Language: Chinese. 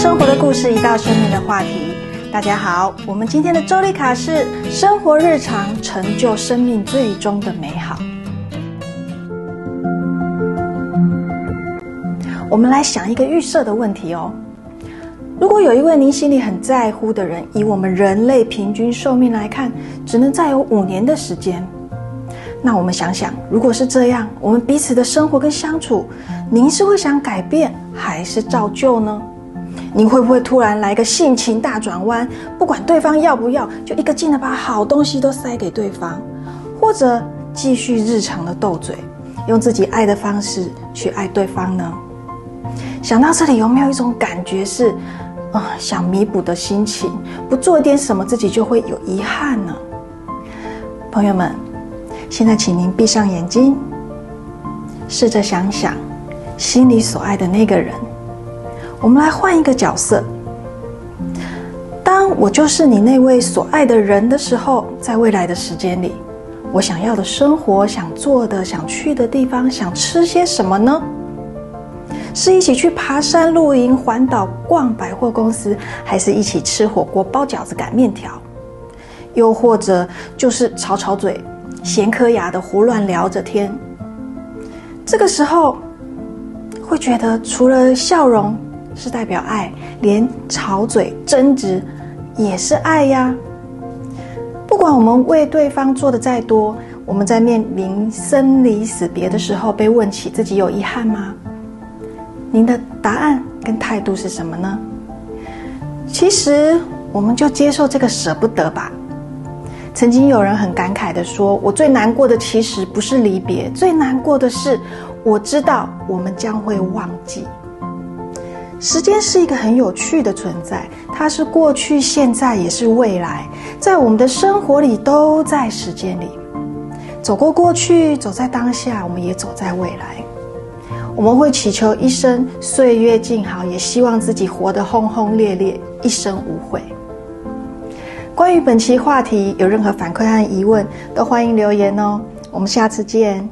生活的故事，一道生命的话题。大家好，我们今天的周丽卡是生活日常，成就生命最终的美好。我们来想一个预设的问题哦。如果有一位您心里很在乎的人，以我们人类平均寿命来看，只能再有五年的时间，那我们想想，如果是这样，我们彼此的生活跟相处，您是会想改变，还是照旧呢？您会不会突然来个性情大转弯？不管对方要不要，就一个劲的把好东西都塞给对方，或者继续日常的斗嘴，用自己爱的方式去爱对方呢？想到这里，有没有一种感觉是，啊，想弥补的心情？不做一点什么，自己就会有遗憾呢？朋友们，现在请您闭上眼睛，试着想想心里所爱的那个人。我们来换一个角色，当我就是你那位所爱的人的时候，在未来的时间里，我想要的生活、想做的、想去的地方、想吃些什么呢？是一起去爬山、露营、环岛、逛百货公司，还是一起吃火锅、包饺子、擀面条？又或者就是吵吵嘴、闲磕牙的胡乱聊着天？这个时候会觉得，除了笑容是代表爱，连吵嘴、争执也是爱呀。不管我们为对方做的再多，我们在面临生离死别的时候，被问起自己有遗憾吗？您的答案跟态度是什么呢？其实，我们就接受这个舍不得吧。曾经有人很感慨的说：“我最难过的其实不是离别，最难过的是我知道我们将会忘记。”时间是一个很有趣的存在，它是过去、现在也是未来，在我们的生活里都在时间里。走过过去，走在当下，我们也走在未来。我们会祈求一生岁月静好，也希望自己活得轰轰烈烈，一生无悔。关于本期话题，有任何反馈和疑问，都欢迎留言哦。我们下次见。